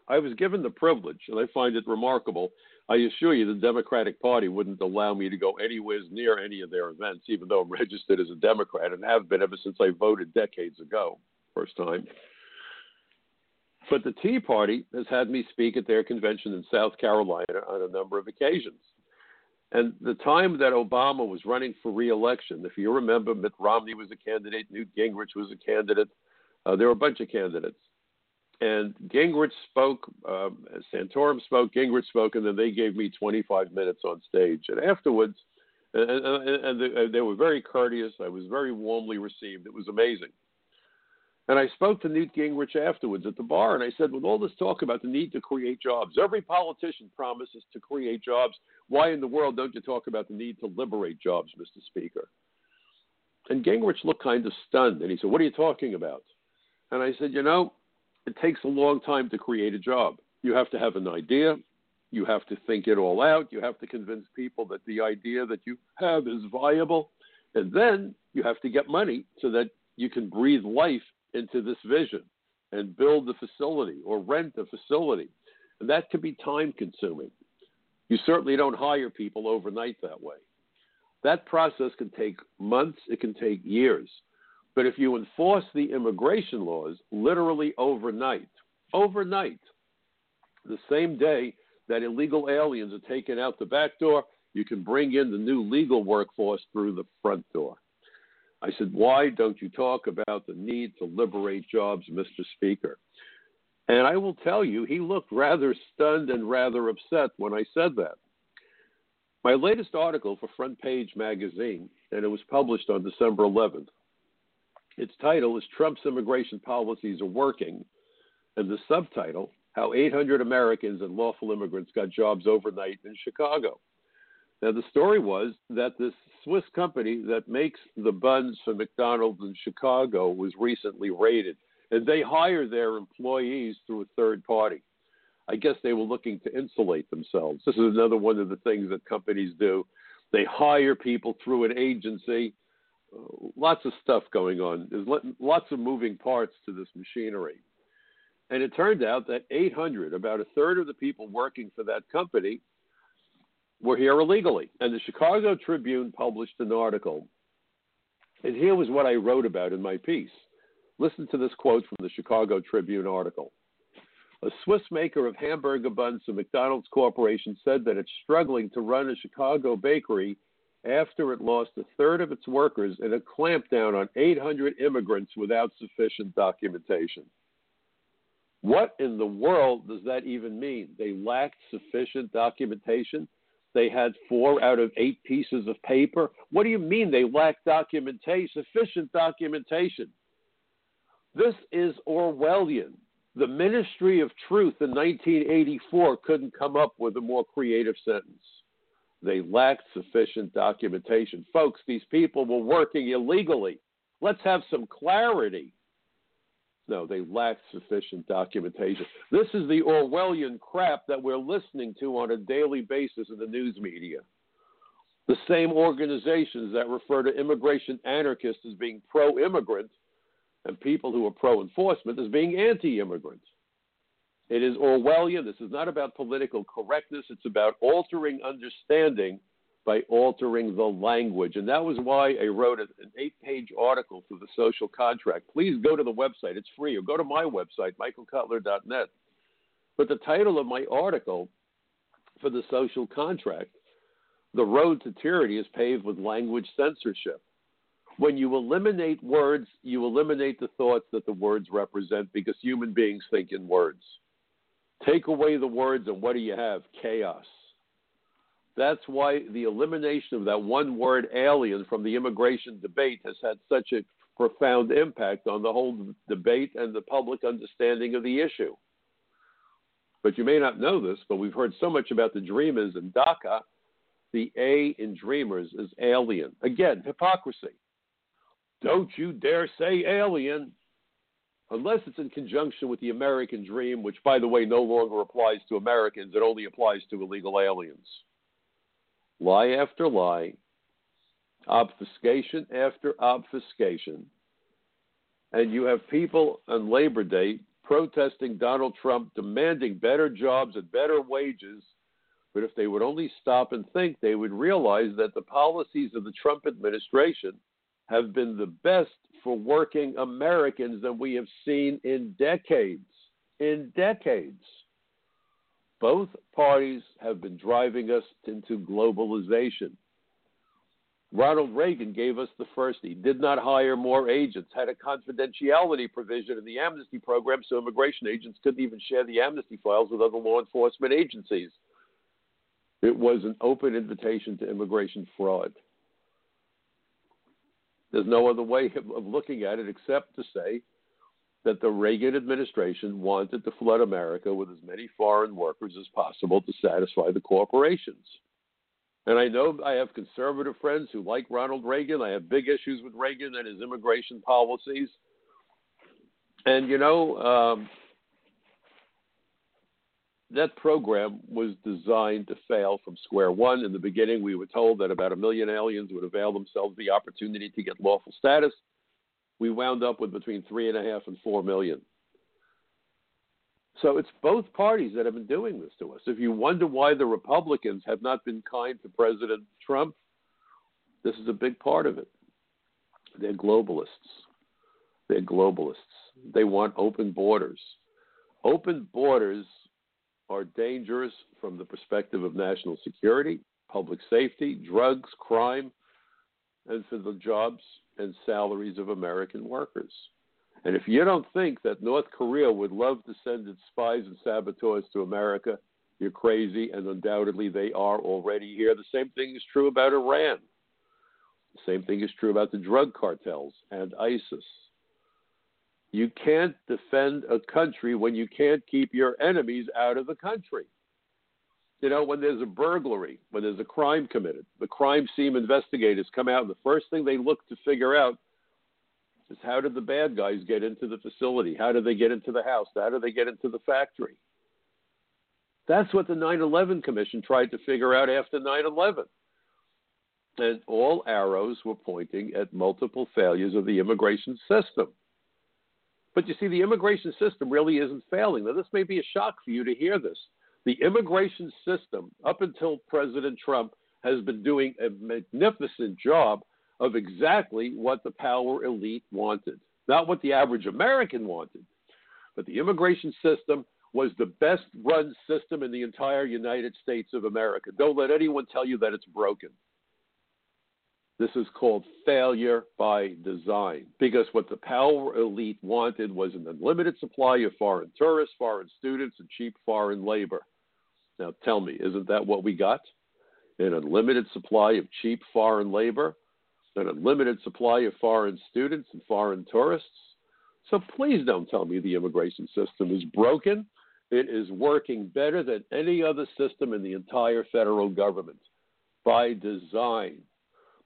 I was given the privilege, and I find it remarkable. I assure you, the Democratic Party wouldn't allow me to go anywhere near any of their events, even though I'm *laughs* registered as a Democrat and have been ever since I voted decades ago, first time. But the Tea Party has had me speak at their convention in South Carolina on a number of occasions. And the time that Obama was running for reelection, if you remember, Mitt Romney was a candidate, Newt Gingrich was a candidate, uh, there were a bunch of candidates. And Gingrich spoke, uh, Santorum spoke, Gingrich spoke, and then they gave me 25 minutes on stage. And afterwards, and, and, and they were very courteous. I was very warmly received. It was amazing. And I spoke to Newt Gingrich afterwards at the bar, and I said, with all this talk about the need to create jobs, every politician promises to create jobs. Why in the world don't you talk about the need to liberate jobs, Mr. Speaker? And Gingrich looked kind of stunned, and he said, What are you talking about? And I said, You know, it takes a long time to create a job. You have to have an idea. You have to think it all out. You have to convince people that the idea that you have is viable. And then you have to get money so that you can breathe life into this vision and build the facility or rent the facility. And that can be time consuming. You certainly don't hire people overnight that way. That process can take months, it can take years. But if you enforce the immigration laws literally overnight, overnight, the same day that illegal aliens are taken out the back door, you can bring in the new legal workforce through the front door. I said, Why don't you talk about the need to liberate jobs, Mr. Speaker? And I will tell you, he looked rather stunned and rather upset when I said that. My latest article for Front Page Magazine, and it was published on December 11th, its title is Trump's Immigration Policies Are Working, and the subtitle, How 800 Americans and Lawful Immigrants Got Jobs Overnight in Chicago. Now, the story was that this Swiss company that makes the buns for McDonald's in Chicago was recently raided, and they hire their employees through a third party. I guess they were looking to insulate themselves. This is another one of the things that companies do. They hire people through an agency. Lots of stuff going on. There's lots of moving parts to this machinery. And it turned out that 800, about a third of the people working for that company, were here illegally. And the Chicago Tribune published an article. And here was what I wrote about in my piece. Listen to this quote from the Chicago Tribune article. A Swiss maker of hamburger buns to McDonald's Corporation said that it's struggling to run a Chicago bakery after it lost a third of its workers in a clampdown on 800 immigrants without sufficient documentation. What in the world does that even mean? They lacked sufficient documentation? They had four out of eight pieces of paper. What do you mean they lacked documentation, sufficient documentation? This is Orwellian. The Ministry of Truth in 1984 couldn't come up with a more creative sentence. They lacked sufficient documentation. Folks, these people were working illegally. Let's have some clarity. No, they lacked sufficient documentation. This is the Orwellian crap that we're listening to on a daily basis in the news media. The same organizations that refer to immigration anarchists as being pro immigrant and people who are pro enforcement as being anti immigrant. It is Orwellian. This is not about political correctness, it's about altering understanding by altering the language. And that was why I wrote an eight page article for the social contract. Please go to the website, it's free, or go to my website, michaelcutler.net. But the title of my article for the social contract, The Road to Tyranny is Paved with Language Censorship. When you eliminate words, you eliminate the thoughts that the words represent because human beings think in words. Take away the words, and what do you have? Chaos. That's why the elimination of that one word alien from the immigration debate has had such a profound impact on the whole debate and the public understanding of the issue. But you may not know this, but we've heard so much about the dreamers in DACA. The A in dreamers is alien. Again, hypocrisy. Don't you dare say alien. Unless it's in conjunction with the American dream, which, by the way, no longer applies to Americans, it only applies to illegal aliens. Lie after lie, obfuscation after obfuscation, and you have people on Labor Day protesting Donald Trump, demanding better jobs and better wages. But if they would only stop and think, they would realize that the policies of the Trump administration have been the best for working Americans that we have seen in decades. In decades. Both parties have been driving us into globalization. Ronald Reagan gave us the first. He did not hire more agents, had a confidentiality provision in the amnesty program so immigration agents couldn't even share the amnesty files with other law enforcement agencies. It was an open invitation to immigration fraud. There's no other way of looking at it except to say that the Reagan administration wanted to flood America with as many foreign workers as possible to satisfy the corporations. And I know I have conservative friends who like Ronald Reagan. I have big issues with Reagan and his immigration policies. And, you know, um, that program was designed to fail from square one. In the beginning, we were told that about a million aliens would avail themselves the opportunity to get lawful status. We wound up with between three and a half and four million. So it's both parties that have been doing this to us. If you wonder why the Republicans have not been kind to President Trump, this is a big part of it. They're globalists. They're globalists. They want open borders. Open borders are dangerous from the perspective of national security, public safety, drugs, crime, and for the jobs and salaries of American workers. And if you don't think that North Korea would love to send its spies and saboteurs to America, you're crazy, and undoubtedly they are already here. The same thing is true about Iran. The same thing is true about the drug cartels and ISIS. You can't defend a country when you can't keep your enemies out of the country. You know, when there's a burglary, when there's a crime committed, the crime scene investigators come out, and the first thing they look to figure out is how did the bad guys get into the facility? How did they get into the house? How did they get into the factory? That's what the 9 11 Commission tried to figure out after 9 11. And all arrows were pointing at multiple failures of the immigration system. But you see, the immigration system really isn't failing. Now, this may be a shock for you to hear this. The immigration system, up until President Trump, has been doing a magnificent job of exactly what the power elite wanted. Not what the average American wanted, but the immigration system was the best run system in the entire United States of America. Don't let anyone tell you that it's broken. This is called failure by design because what the power elite wanted was an unlimited supply of foreign tourists, foreign students, and cheap foreign labor. Now tell me, isn't that what we got? An unlimited supply of cheap foreign labor, an unlimited supply of foreign students and foreign tourists. So please don't tell me the immigration system is broken. It is working better than any other system in the entire federal government by design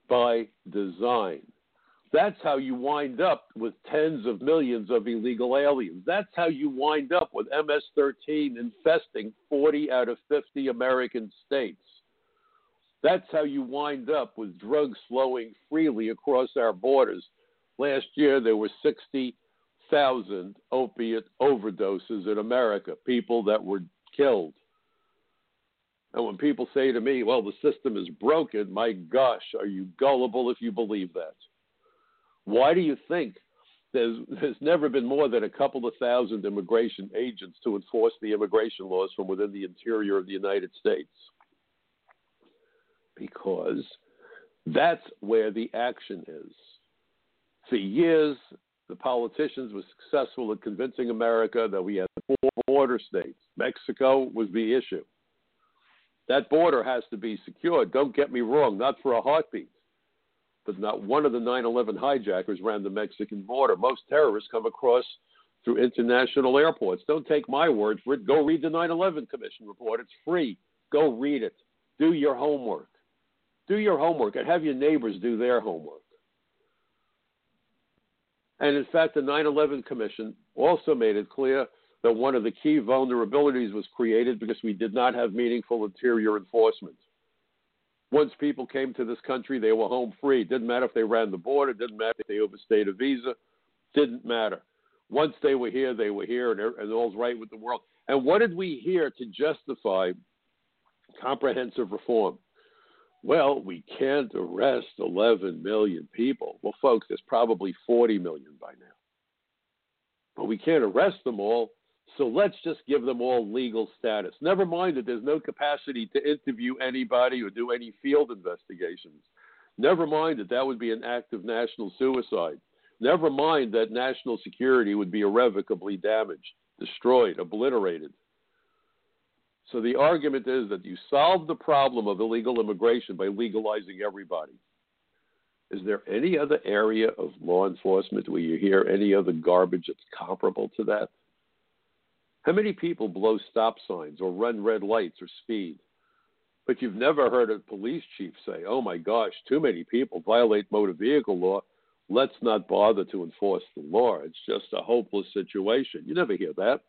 by design. That's how you wind up with tens of millions of illegal aliens. That's how you wind up with MS 13 infesting 40 out of 50 American states. That's how you wind up with drugs flowing freely across our borders. Last year, there were 60,000 opiate overdoses in America, people that were killed. And when people say to me, well, the system is broken, my gosh, are you gullible if you believe that? Why do you think there's, there's never been more than a couple of thousand immigration agents to enforce the immigration laws from within the interior of the United States? Because that's where the action is. For years, the politicians were successful in convincing America that we had four border states. Mexico was the issue. That border has to be secured. Don't get me wrong, not for a heartbeat. But not one of the 9 11 hijackers ran the Mexican border. Most terrorists come across through international airports. Don't take my word for it. Go read the 9 11 Commission report. It's free. Go read it. Do your homework. Do your homework and have your neighbors do their homework. And in fact, the 9 11 Commission also made it clear that one of the key vulnerabilities was created because we did not have meaningful interior enforcement. Once people came to this country, they were home free. It didn't matter if they ran the border, it didn't matter if they overstayed a visa, didn't matter. Once they were here, they were here, and, and all's right with the world. And what did we hear to justify comprehensive reform? Well, we can't arrest 11 million people. Well, folks, there's probably 40 million by now. But we can't arrest them all, so let's just give them all legal status. Never mind that there's no capacity to interview anybody or do any field investigations. Never mind that that would be an act of national suicide. Never mind that national security would be irrevocably damaged, destroyed, obliterated. So the argument is that you solve the problem of illegal immigration by legalizing everybody. Is there any other area of law enforcement where you hear any other garbage that's comparable to that? How many people blow stop signs or run red lights or speed? But you've never heard a police chief say, oh my gosh, too many people violate motor vehicle law. Let's not bother to enforce the law. It's just a hopeless situation. You never hear that.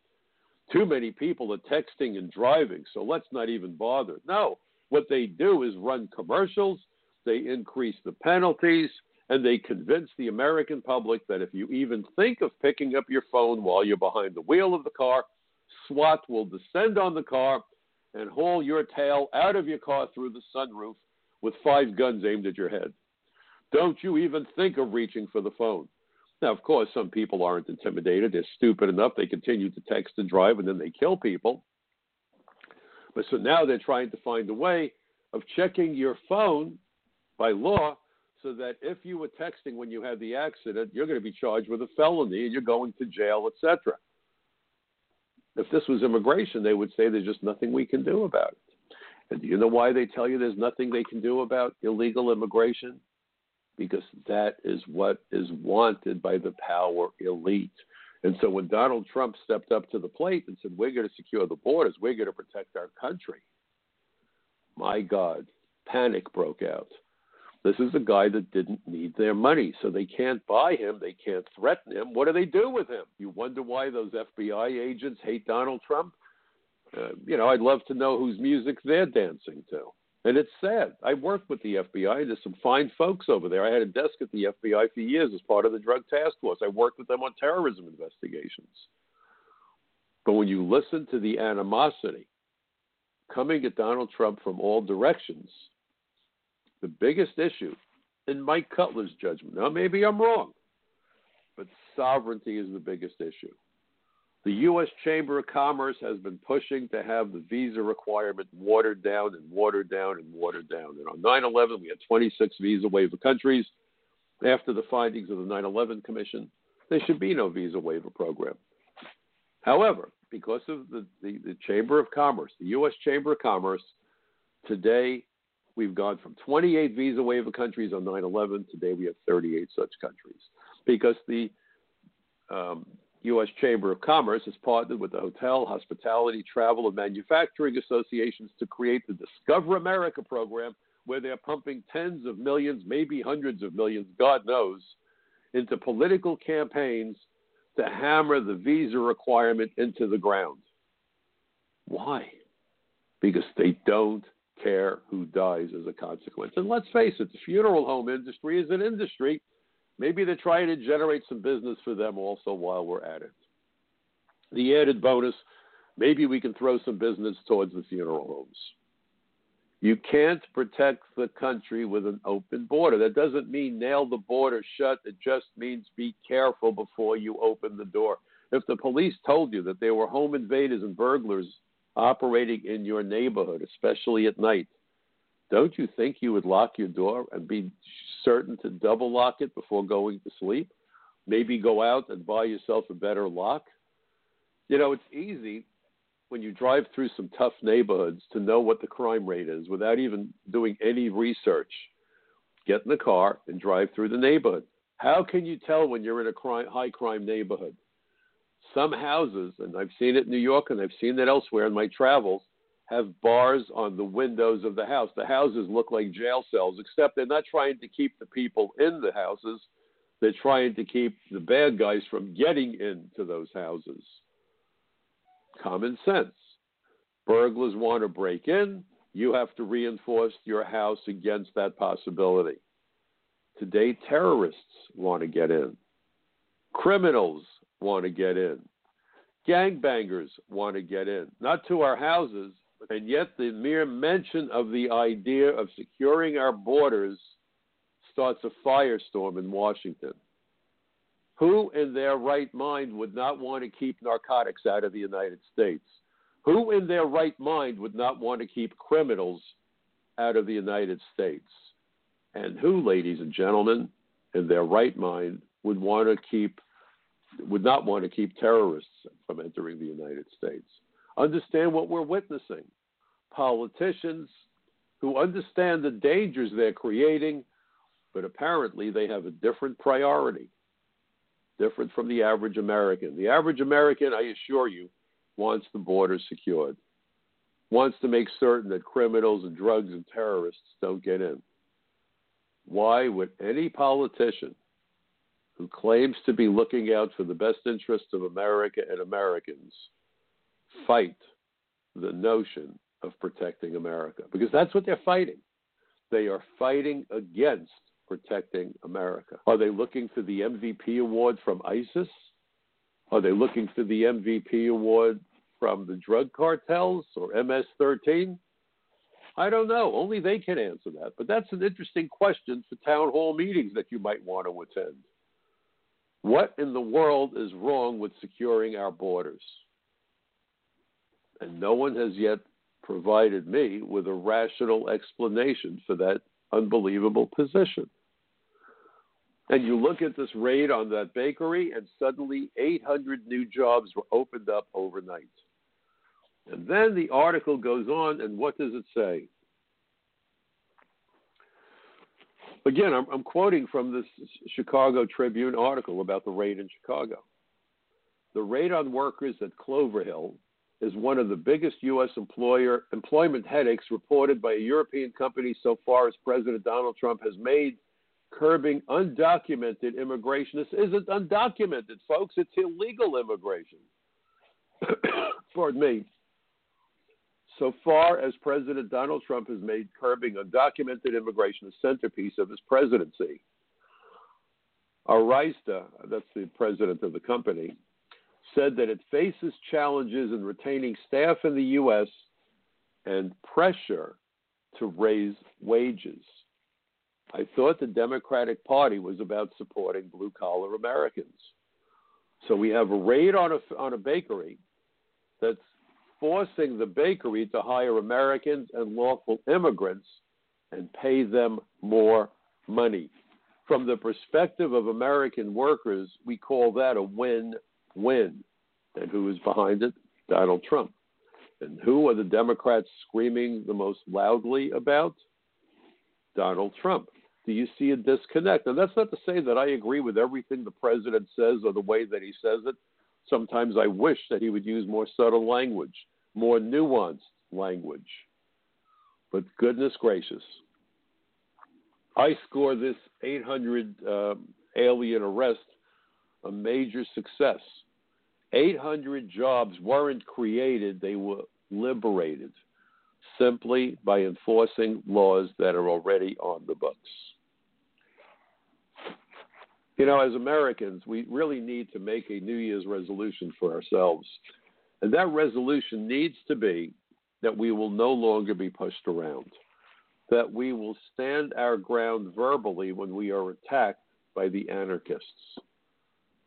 Too many people are texting and driving, so let's not even bother. No, what they do is run commercials, they increase the penalties, and they convince the American public that if you even think of picking up your phone while you're behind the wheel of the car, SWAT will descend on the car and haul your tail out of your car through the sunroof with five guns aimed at your head. Don't you even think of reaching for the phone. Now, of course, some people aren't intimidated. They're stupid enough. They continue to text and drive, and then they kill people. But so now they're trying to find a way of checking your phone by law so that if you were texting when you had the accident, you're going to be charged with a felony and you're going to jail, etc. If this was immigration, they would say there's just nothing we can do about it. And do you know why they tell you there's nothing they can do about illegal immigration? Because that is what is wanted by the power elite. And so when Donald Trump stepped up to the plate and said, We're going to secure the borders, we're going to protect our country, my God, panic broke out. This is a guy that didn't need their money, so they can't buy him. They can't threaten him. What do they do with him? You wonder why those FBI agents hate Donald Trump? Uh, you know, I'd love to know whose music they're dancing to. And it's sad. I worked with the FBI. There's some fine folks over there. I had a desk at the FBI for years as part of the Drug Task Force. I worked with them on terrorism investigations. But when you listen to the animosity coming at Donald Trump from all directions, the biggest issue, in Mike Cutler's judgment, now maybe I'm wrong, but sovereignty is the biggest issue. The U.S. Chamber of Commerce has been pushing to have the visa requirement watered down and watered down and watered down. And on 9 11, we had 26 visa waiver countries. After the findings of the 9 11 Commission, there should be no visa waiver program. However, because of the, the, the Chamber of Commerce, the U.S. Chamber of Commerce, today We've gone from 28 visa waiver countries on 9 11. Today we have 38 such countries because the um, U.S. Chamber of Commerce has partnered with the Hotel, Hospitality, Travel, and Manufacturing Associations to create the Discover America program, where they're pumping tens of millions, maybe hundreds of millions, God knows, into political campaigns to hammer the visa requirement into the ground. Why? Because they don't care who dies as a consequence. And let's face it, the funeral home industry is an industry. Maybe they're trying to generate some business for them also while we're at it. The added bonus maybe we can throw some business towards the funeral homes. You can't protect the country with an open border. That doesn't mean nail the border shut. It just means be careful before you open the door. If the police told you that there were home invaders and burglars operating in your neighborhood, especially at night, don't you think you would lock your door and be certain to double lock it before going to sleep? Maybe go out and buy yourself a better lock? You know, it's easy when you drive through some tough neighborhoods to know what the crime rate is without even doing any research. Get in the car and drive through the neighborhood. How can you tell when you're in a crime, high crime neighborhood? Some houses, and I've seen it in New York and I've seen it elsewhere in my travels, have bars on the windows of the house. The houses look like jail cells, except they're not trying to keep the people in the houses. They're trying to keep the bad guys from getting into those houses. Common sense. Burglars want to break in, you have to reinforce your house against that possibility. Today, terrorists want to get in, criminals want to get in, gangbangers want to get in, not to our houses, and yet the mere mention of the idea of securing our borders starts a firestorm in Washington. Who in their right mind would not want to keep narcotics out of the United States? Who in their right mind would not want to keep criminals out of the United States? And who, ladies and gentlemen, in their right mind would want to keep would not want to keep terrorists from entering the United States? Understand what we're witnessing. Politicians who understand the dangers they're creating, but apparently they have a different priority, different from the average American. The average American, I assure you, wants the border secured, wants to make certain that criminals and drugs and terrorists don't get in. Why would any politician who claims to be looking out for the best interests of America and Americans fight the notion of protecting America? Because that's what they're fighting. They are fighting against protecting America. Are they looking for the MVP award from ISIS? Are they looking for the MVP award from the drug cartels or MS 13? I don't know. Only they can answer that. But that's an interesting question for town hall meetings that you might want to attend. What in the world is wrong with securing our borders? And no one has yet provided me with a rational explanation for that unbelievable position. And you look at this raid on that bakery, and suddenly 800 new jobs were opened up overnight. And then the article goes on, and what does it say? Again, I'm, I'm quoting from this Chicago Tribune article about the raid in Chicago. The raid on workers at Clover Hill is one of the biggest U.S. employer employment headaches reported by a European company so far as President Donald Trump has made curbing undocumented immigration. This isn't undocumented, folks. It's illegal immigration. *coughs* Pardon me. So far as President Donald Trump has made curbing undocumented immigration a centerpiece of his presidency, Aryzta, that's the president of the company, said that it faces challenges in retaining staff in the U.S. and pressure to raise wages. I thought the Democratic Party was about supporting blue collar Americans. So we have a raid on a, on a bakery that's forcing the bakery to hire Americans and lawful immigrants and pay them more money. From the perspective of American workers, we call that a win win. And who is behind it? Donald Trump. And who are the Democrats screaming the most loudly about? Donald Trump. Do you see a disconnect? And that's not to say that I agree with everything the president says or the way that he says it. Sometimes I wish that he would use more subtle language, more nuanced language. But goodness gracious, I score this 800 um, alien arrest a major success. 800 jobs weren't created, they were liberated simply by enforcing laws that are already on the books. You know, as Americans, we really need to make a New Year's resolution for ourselves. And that resolution needs to be that we will no longer be pushed around, that we will stand our ground verbally when we are attacked by the anarchists,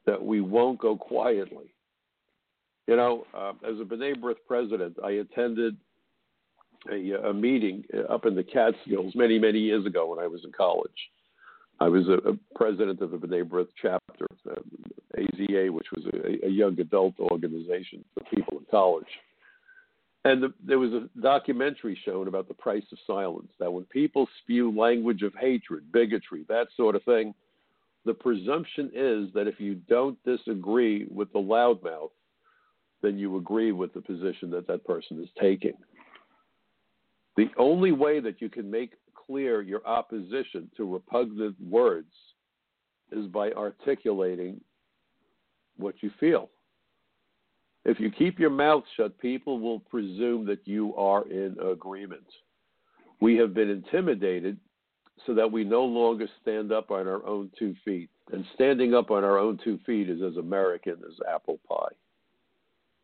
that we won't go quietly. You know, uh, as a B'nai B'rith president, I attended a, a meeting up in the Catskills many, many years ago when I was in college I was a, a president of the B'nai B'rith chapter, uh, AZA, which was a, a, young adult organization for people in college. And the, there was a documentary shown about the price of silence. That when people spew language of hatred, bigotry, that sort of thing, the presumption is that if you don't disagree with the loudmouth, then you agree with the position that that person is taking. The only way that you can make clear your opposition to repugnant words is by articulating what you feel. If you keep your mouth shut, people will presume that you are in agreement. We have been intimidated so that we no longer stand up on our own two feet. And standing up on our own two feet is as American as apple pie.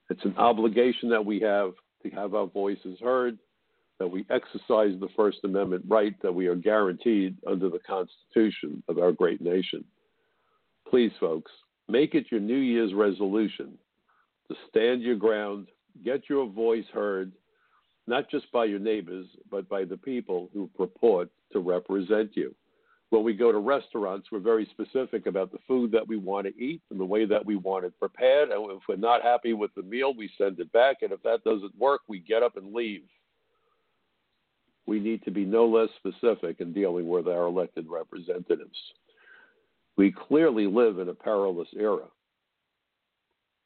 It's an obligation that we have to have our voices heard, that we exercise the First Amendment right that we are guaranteed under the Constitution of our great nation. Please, folks, make it your New Year's resolution to stand your ground, get your voice heard, not just by your neighbors, but by the people who purport to represent you. When we go to restaurants, we're very specific about the food that we want to eat and the way that we want it prepared. And if we're not happy with the meal, we send it back. And if that doesn't work, we get up and leave. We need to be no less specific in dealing with our elected representatives. We clearly live in a perilous era.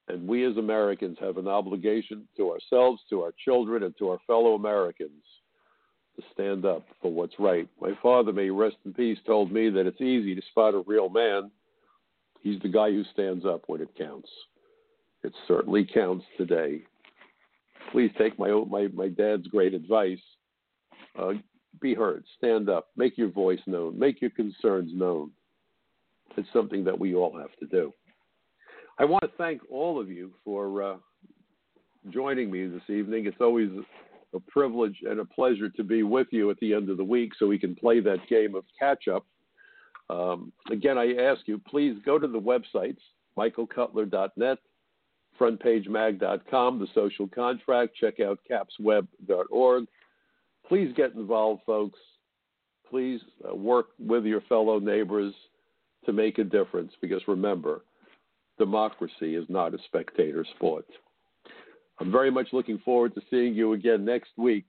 And we as Americans have an obligation to ourselves, to our children, and to our fellow Americans to stand up for what's right. My father, may rest in peace, told me that it's easy to spot a real man. He's the guy who stands up when it counts. It certainly counts today. Please take my my, my dad's great advice. Uh, be heard. Stand up. Make your voice known. Make your concerns known. It's something that we all have to do. I want to thank all of you for uh, joining me this evening. It's always a privilege and a pleasure to be with you at the end of the week so we can play that game of catch up. Um, again, I ask you, please go to the websites, michaelcutler.net, frontpagemag.com, the social contract, check out capsweb.org. Please get involved, folks. Please uh, work with your fellow neighbors to make a difference because remember, democracy is not a spectator sport. I'm very much looking forward to seeing you again next week,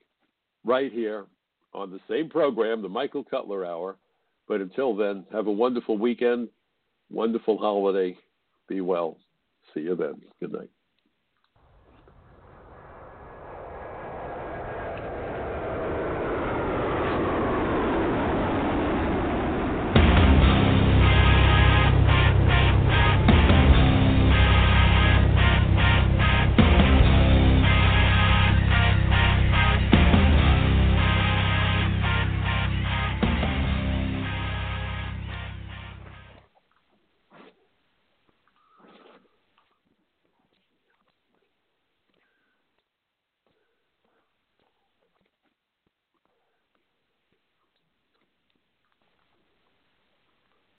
right here on the same program, the Michael Cutler Hour. But until then, have a wonderful weekend, wonderful holiday. Be well. See you then. Good night.